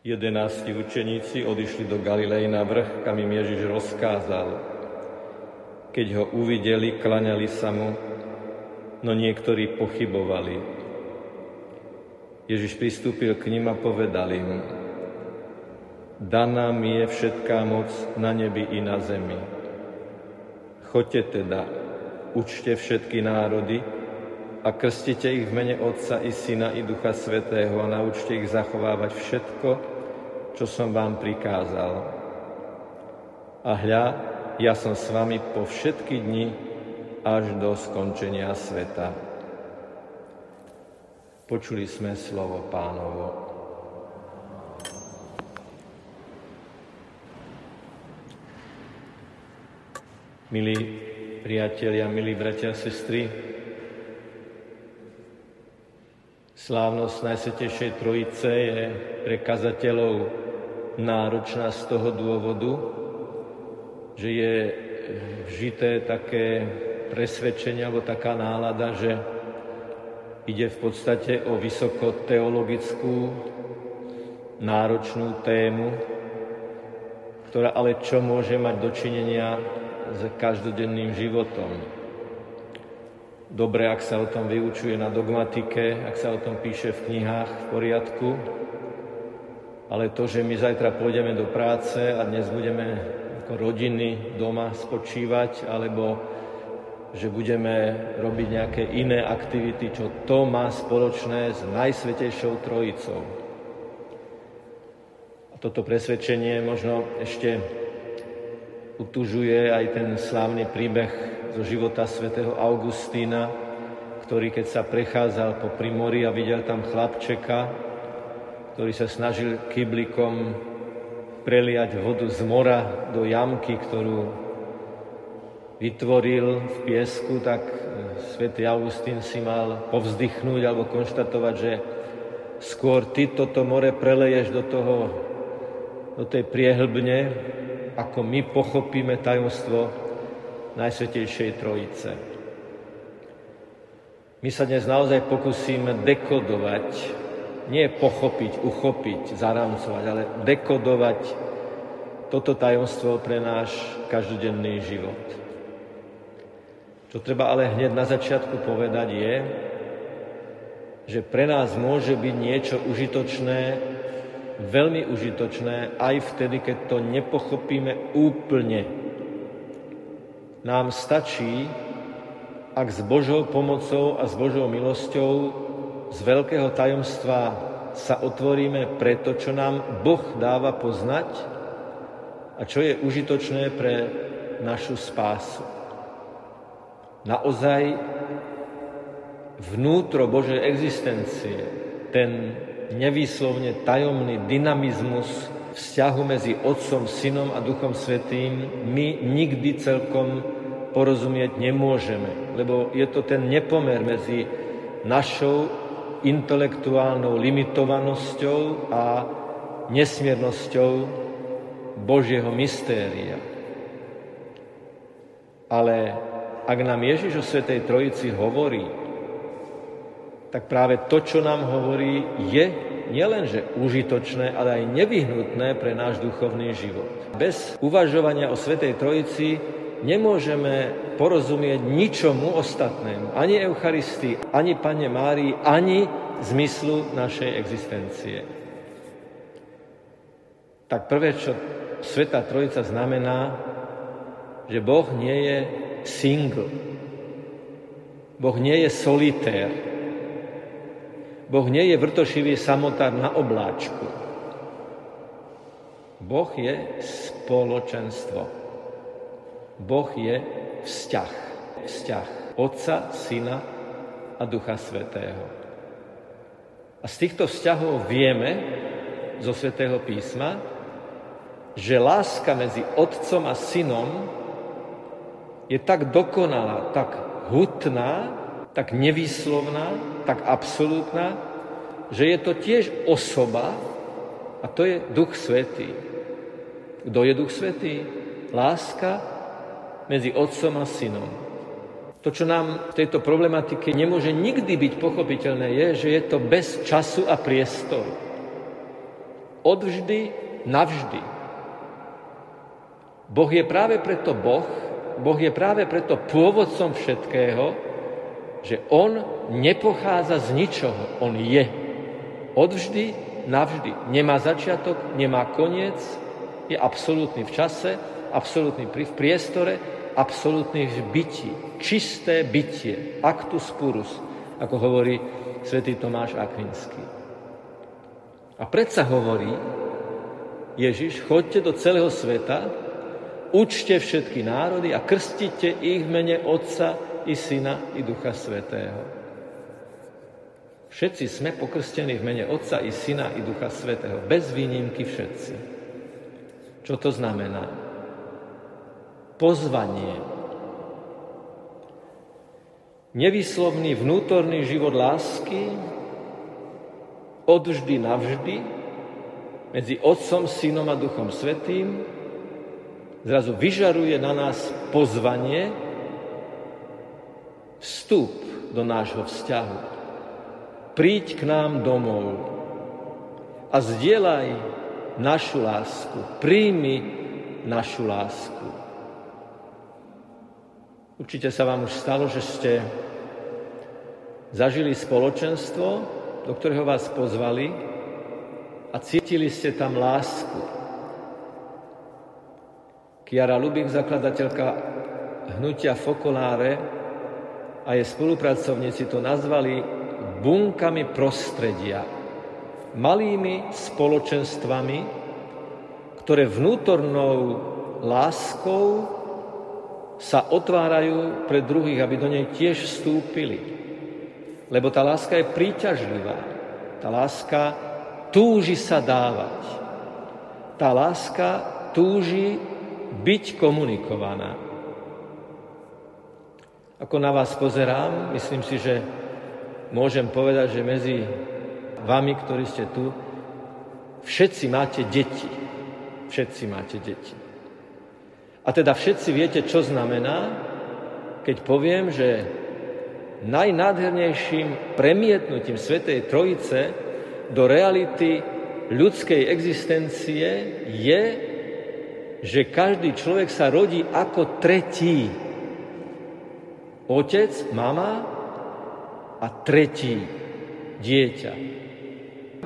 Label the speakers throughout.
Speaker 1: Jedenácti učeníci odišli do Galilei na vrch, kam im Ježiš rozkázal. Keď ho uvideli, klaňali sa mu, no niektorí pochybovali. Ježiš pristúpil k ním a povedal im, daná mi je všetká moc na nebi i na zemi. Choďte teda, učte všetky národy a krstite ich v mene Otca i Syna i Ducha Svetého a naučte ich zachovávať všetko, čo som vám prikázal. A hľa, ja som s vami po všetky dni až do skončenia sveta. Počuli sme slovo pánovo. Milí priatelia, milí bratia a sestry, slávnosť Najsvetejšej Trojice je pre kazateľov náročná z toho dôvodu, že je vžité také presvedčenie alebo taká nálada, že ide v podstate o vysokoteologickú náročnú tému, ktorá ale čo môže mať dočinenia s každodenným životom. Dobre, ak sa o tom vyučuje na dogmatike, ak sa o tom píše v knihách v poriadku, ale to, že my zajtra pôjdeme do práce a dnes budeme ako rodiny doma spočívať, alebo že budeme robiť nejaké iné aktivity, čo to má spoločné s Najsvetejšou Trojicou. A toto presvedčenie možno ešte utužuje aj ten slávny príbeh zo života svätého Augustína, ktorý keď sa prechádzal po primori a videl tam chlapčeka, ktorý sa snažil kyblikom preliať vodu z mora do jamky, ktorú vytvoril v piesku, tak e, svätý Augustín si mal povzdychnúť alebo konštatovať, že skôr ty toto more preleješ do, toho, do tej priehlbne, ako my pochopíme tajomstvo Najsvetejšej Trojice. My sa dnes naozaj pokúsime dekodovať nie pochopiť, uchopiť, zaramcovať, ale dekodovať toto tajomstvo pre náš každodenný život. Čo treba ale hneď na začiatku povedať je, že pre nás môže byť niečo užitočné, veľmi užitočné, aj vtedy, keď to nepochopíme úplne. Nám stačí, ak s Božou pomocou a s Božou milosťou z veľkého tajomstva sa otvoríme pre to, čo nám Boh dáva poznať a čo je užitočné pre našu spásu. Naozaj vnútro Božej existencie, ten nevýslovne tajomný dynamizmus vzťahu medzi Otcom, Synom a Duchom Svetým my nikdy celkom porozumieť nemôžeme, lebo je to ten nepomer medzi našou intelektuálnou limitovanosťou a nesmiernosťou Božieho mystéria. Ale ak nám Ježiš o Svetej Trojici hovorí, tak práve to, čo nám hovorí, je nielenže užitočné, ale aj nevyhnutné pre náš duchovný život. Bez uvažovania o Svetej Trojici nemôžeme porozumieť ničomu ostatnému, ani Eucharistii, ani Pane Márii, ani zmyslu našej existencie. Tak prvé, čo Sveta Trojica znamená, že Boh nie je single. Boh nie je solitér. Boh nie je vrtošivý samotár na obláčku. Boh je spoločenstvo. Boh je vzťah. Vzťah Otca, Syna a Ducha Svetého. A z týchto vzťahov vieme zo Svetého písma, že láska medzi Otcom a Synom je tak dokonalá, tak hutná, tak nevýslovná, tak absolútna, že je to tiež osoba a to je Duch Svetý. Kto je Duch Svetý? Láska medzi otcom a synom. To, čo nám v tejto problematike nemôže nikdy byť pochopiteľné, je, že je to bez času a priestoru. Odvždy, navždy. Boh je práve preto Boh, Boh je práve preto pôvodcom všetkého, že On nepochádza z ničoho. On je. Odvždy, navždy. Nemá začiatok, nemá koniec, je absolútny v čase, absolútny v priestore, absolútny v byti. Čisté bytie, actus purus, ako hovorí svätý Tomáš Akvinský. A predsa hovorí Ježiš, chodte do celého sveta, učte všetky národy a krstite ich v mene Otca i Syna i Ducha Svetého. Všetci sme pokrstení v mene Otca i Syna i Ducha Svetého. Bez výnimky všetci. Čo to znamená? Pozvanie. Nevyslovný vnútorný život lásky odvždy navždy medzi Otcom, Synom a Duchom Svetým zrazu vyžaruje na nás pozvanie vstup do nášho vzťahu. Príď k nám domov a zdieľaj našu lásku. Príjmi našu lásku. Určite sa vám už stalo, že ste zažili spoločenstvo, do ktorého vás pozvali a cítili ste tam lásku. Kiara Lubik, zakladateľka hnutia Fokoláre a jej spolupracovníci to nazvali bunkami prostredia, malými spoločenstvami, ktoré vnútornou láskou sa otvárajú pre druhých, aby do nej tiež vstúpili. Lebo tá láska je príťažlivá. Tá láska túži sa dávať. Tá láska túži byť komunikovaná. Ako na vás pozerám, myslím si, že môžem povedať, že medzi vami, ktorí ste tu, všetci máte deti. Všetci máte deti. A teda všetci viete, čo znamená, keď poviem, že najnádhernejším premietnutím Svetej Trojice do reality ľudskej existencie je, že každý človek sa rodí ako tretí. Otec, mama a tretí dieťa.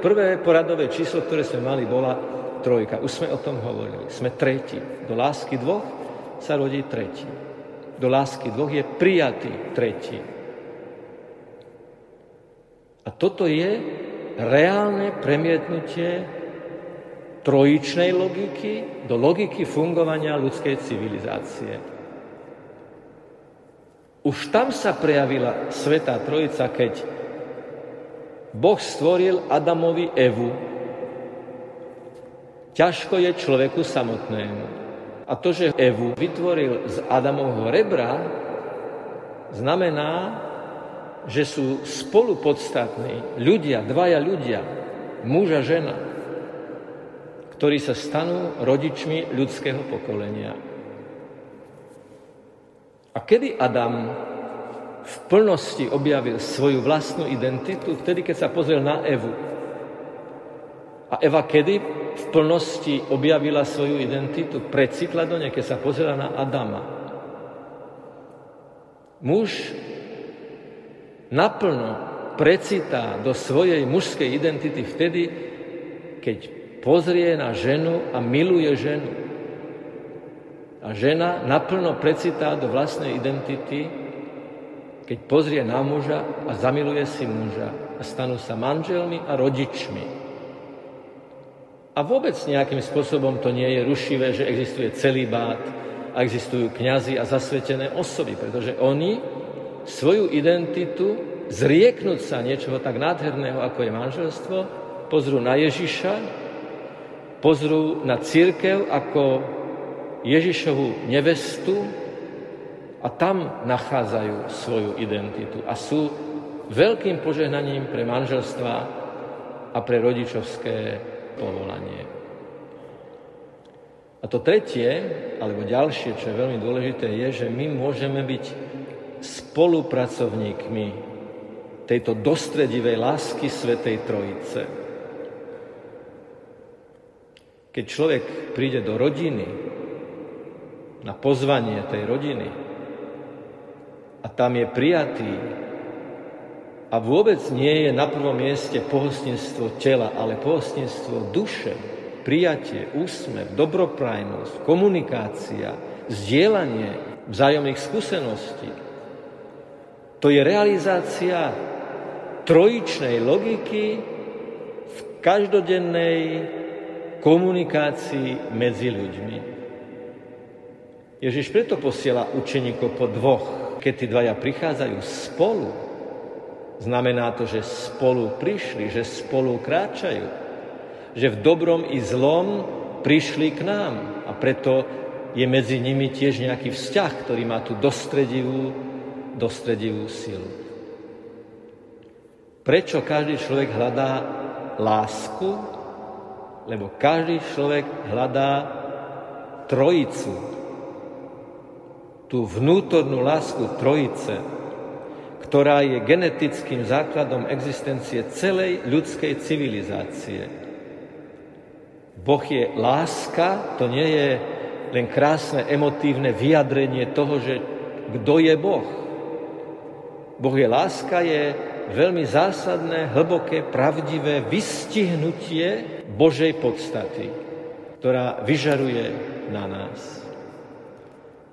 Speaker 1: Prvé poradové číslo, ktoré sme mali, bola trojka. Už sme o tom hovorili. Sme tretí. Do lásky dvoch sa rodí tretí. Do lásky dvoch je prijatý tretí. A toto je reálne premietnutie trojičnej logiky do logiky fungovania ľudskej civilizácie. Už tam sa prejavila Svetá Trojica, keď Boh stvoril Adamovi Evu, Ťažko je človeku samotnému. A to, že Evu vytvoril z Adamovho rebra, znamená, že sú spolupodstatní ľudia, dvaja ľudia, muž a žena, ktorí sa stanú rodičmi ľudského pokolenia. A kedy Adam v plnosti objavil svoju vlastnú identitu? Vtedy, keď sa pozrel na Evu. A Eva kedy v plnosti objavila svoju identitu, precitla do nej, keď sa pozera na Adama. Muž naplno precitá do svojej mužskej identity vtedy, keď pozrie na ženu a miluje ženu. A žena naplno precitá do vlastnej identity, keď pozrie na muža a zamiluje si muža a stanú sa manželmi a rodičmi. A vôbec nejakým spôsobom to nie je rušivé, že existuje celý bát a existujú kňazi a zasvetené osoby, pretože oni svoju identitu, zrieknúť sa niečoho tak nádherného, ako je manželstvo, pozrú na Ježiša, pozrú na církev ako Ježišovu nevestu a tam nachádzajú svoju identitu a sú veľkým požehnaním pre manželstva a pre rodičovské povolanie. A to tretie, alebo ďalšie, čo je veľmi dôležité, je, že my môžeme byť spolupracovníkmi tejto dostredivej lásky Svetej Trojice. Keď človek príde do rodiny, na pozvanie tej rodiny a tam je prijatý a vôbec nie je na prvom mieste pohostinstvo tela, ale pohostinstvo duše, prijatie, úsmev, dobroprajnosť, komunikácia, zdieľanie vzájomných skúseností. To je realizácia trojičnej logiky v každodennej komunikácii medzi ľuďmi. Ježiš preto posiela učeníkov po dvoch. Keď tí dvaja prichádzajú spolu, znamená to, že spolu prišli, že spolu kráčajú. Že v dobrom i zlom prišli k nám. A preto je medzi nimi tiež nejaký vzťah, ktorý má tú dostredivú, dostredivú silu. Prečo každý človek hľadá lásku? Lebo každý človek hľadá trojicu. Tú vnútornú lásku trojice, ktorá je genetickým základom existencie celej ľudskej civilizácie. Boh je láska, to nie je len krásne emotívne vyjadrenie toho, že kto je Boh. Boh je láska, je veľmi zásadné, hlboké, pravdivé vystihnutie Božej podstaty, ktorá vyžaruje na nás.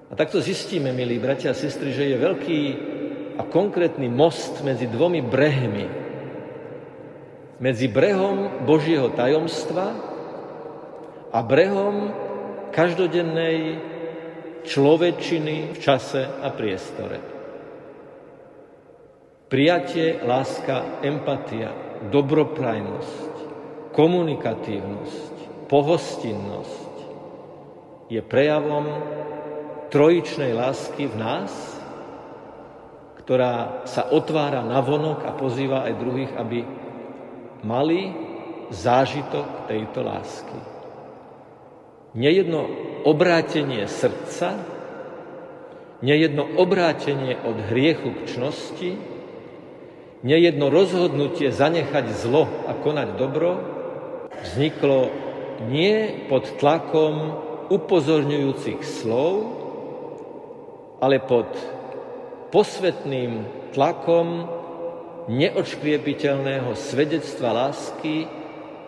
Speaker 1: A takto zistíme, milí bratia a sestry, že je veľký a konkrétny most medzi dvomi brehmi. Medzi brehom Božieho tajomstva a brehom každodennej človečiny v čase a priestore. Prijatie, láska, empatia, dobroprajnosť, komunikatívnosť, pohostinnosť je prejavom trojičnej lásky v nás, ktorá sa otvára na vonok a pozýva aj druhých, aby mali zážitok tejto lásky. Nejedno obrátenie srdca, nejedno obrátenie od hriechu k čnosti, nejedno rozhodnutie zanechať zlo a konať dobro vzniklo nie pod tlakom upozorňujúcich slov, ale pod posvetným tlakom neodškriepiteľného svedectva lásky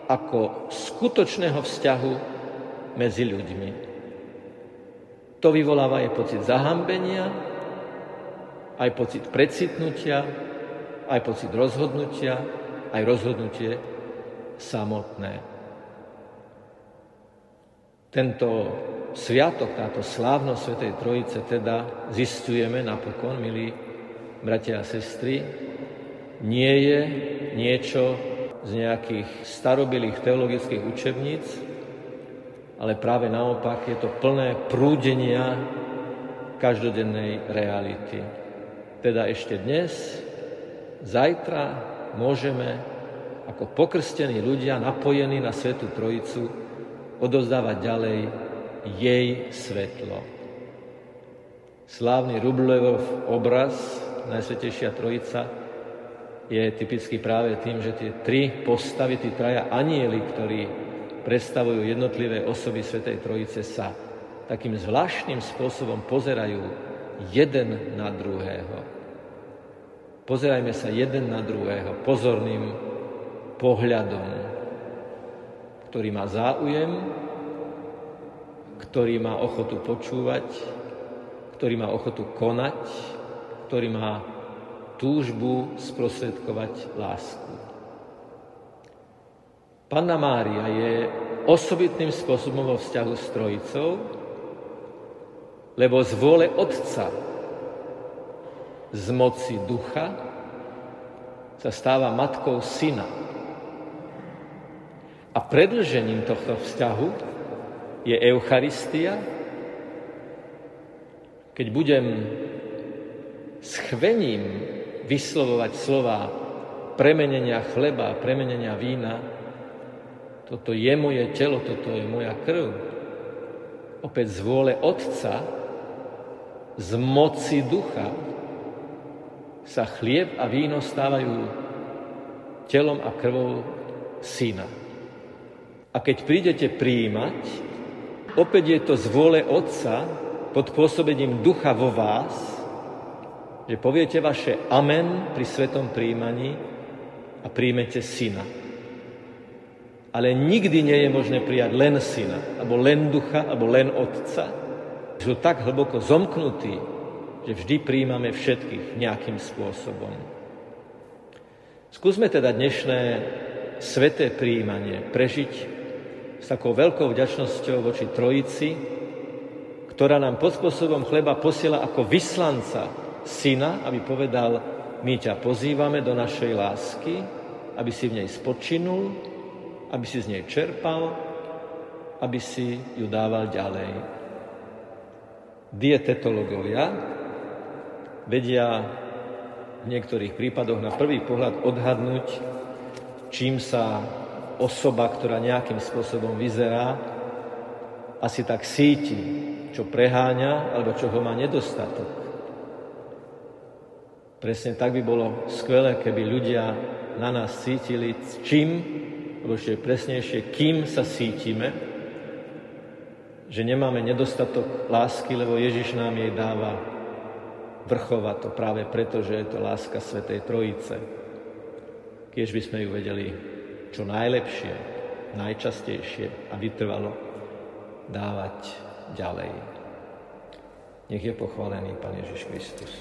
Speaker 1: ako skutočného vzťahu medzi ľuďmi. To vyvoláva aj pocit zahambenia, aj pocit precitnutia, aj pocit rozhodnutia, aj rozhodnutie samotné. Tento sviatok, táto slávnosť Svetej Trojice teda zistujeme napokon, milí bratia a sestry, nie je niečo z nejakých starobilých teologických učebníc, ale práve naopak je to plné prúdenia každodennej reality. Teda ešte dnes zajtra môžeme ako pokrstení ľudia napojení na Svetu Trojicu odozdávať ďalej jej svetlo. Slávny Rublevov obraz Najsvetejšia Trojica je typický práve tým, že tie tri postavy, tí traja anieli, ktorí predstavujú jednotlivé osoby Svetej Trojice, sa takým zvláštnym spôsobom pozerajú jeden na druhého. Pozerajme sa jeden na druhého pozorným pohľadom, ktorý má záujem, ktorý má ochotu počúvať, ktorý má ochotu konať, ktorý má túžbu sprostredkovať lásku. Panna Mária je osobitným spôsobom vo vzťahu s Trojicou, lebo z vôle Otca z moci ducha sa stáva matkou syna. A predlžením tohto vzťahu je Eucharistia, keď budem s chvením vyslovovať slova premenenia chleba, premenenia vína, toto je moje telo, toto je moja krv. Opäť z vôle Otca, z moci ducha, sa chlieb a víno stávajú telom a krvou syna. A keď prídete príjmať, opäť je to z vôle Otca pod pôsobením ducha vo vás, že poviete vaše amen pri svetom príjmaní a príjmete syna. Ale nikdy nie je možné prijať len syna, alebo len ducha, alebo len otca. Sú tak hlboko zomknutí, že vždy príjmame všetkých nejakým spôsobom. Skúsme teda dnešné sveté príjmanie prežiť s takou veľkou vďačnosťou voči Trojici, ktorá nám pod spôsobom chleba posiela ako vyslanca syna, aby povedal, my ťa pozývame do našej lásky, aby si v nej spočinul, aby si z nej čerpal, aby si ju dával ďalej. Dietetológovia vedia v niektorých prípadoch na prvý pohľad odhadnúť, čím sa osoba, ktorá nejakým spôsobom vyzerá, asi tak síti, čo preháňa alebo čo ho má nedostatok. Presne tak by bolo skvelé, keby ľudia na nás cítili, čím, alebo ešte presnejšie, kým sa cítime, že nemáme nedostatok lásky, lebo Ježiš nám jej dáva vrchovať to práve preto, že je to láska Svetej Trojice. Keď by sme ju vedeli čo najlepšie, najčastejšie a vytrvalo dávať ďalej. Nech je pochválený Pán Ježiš Kristus.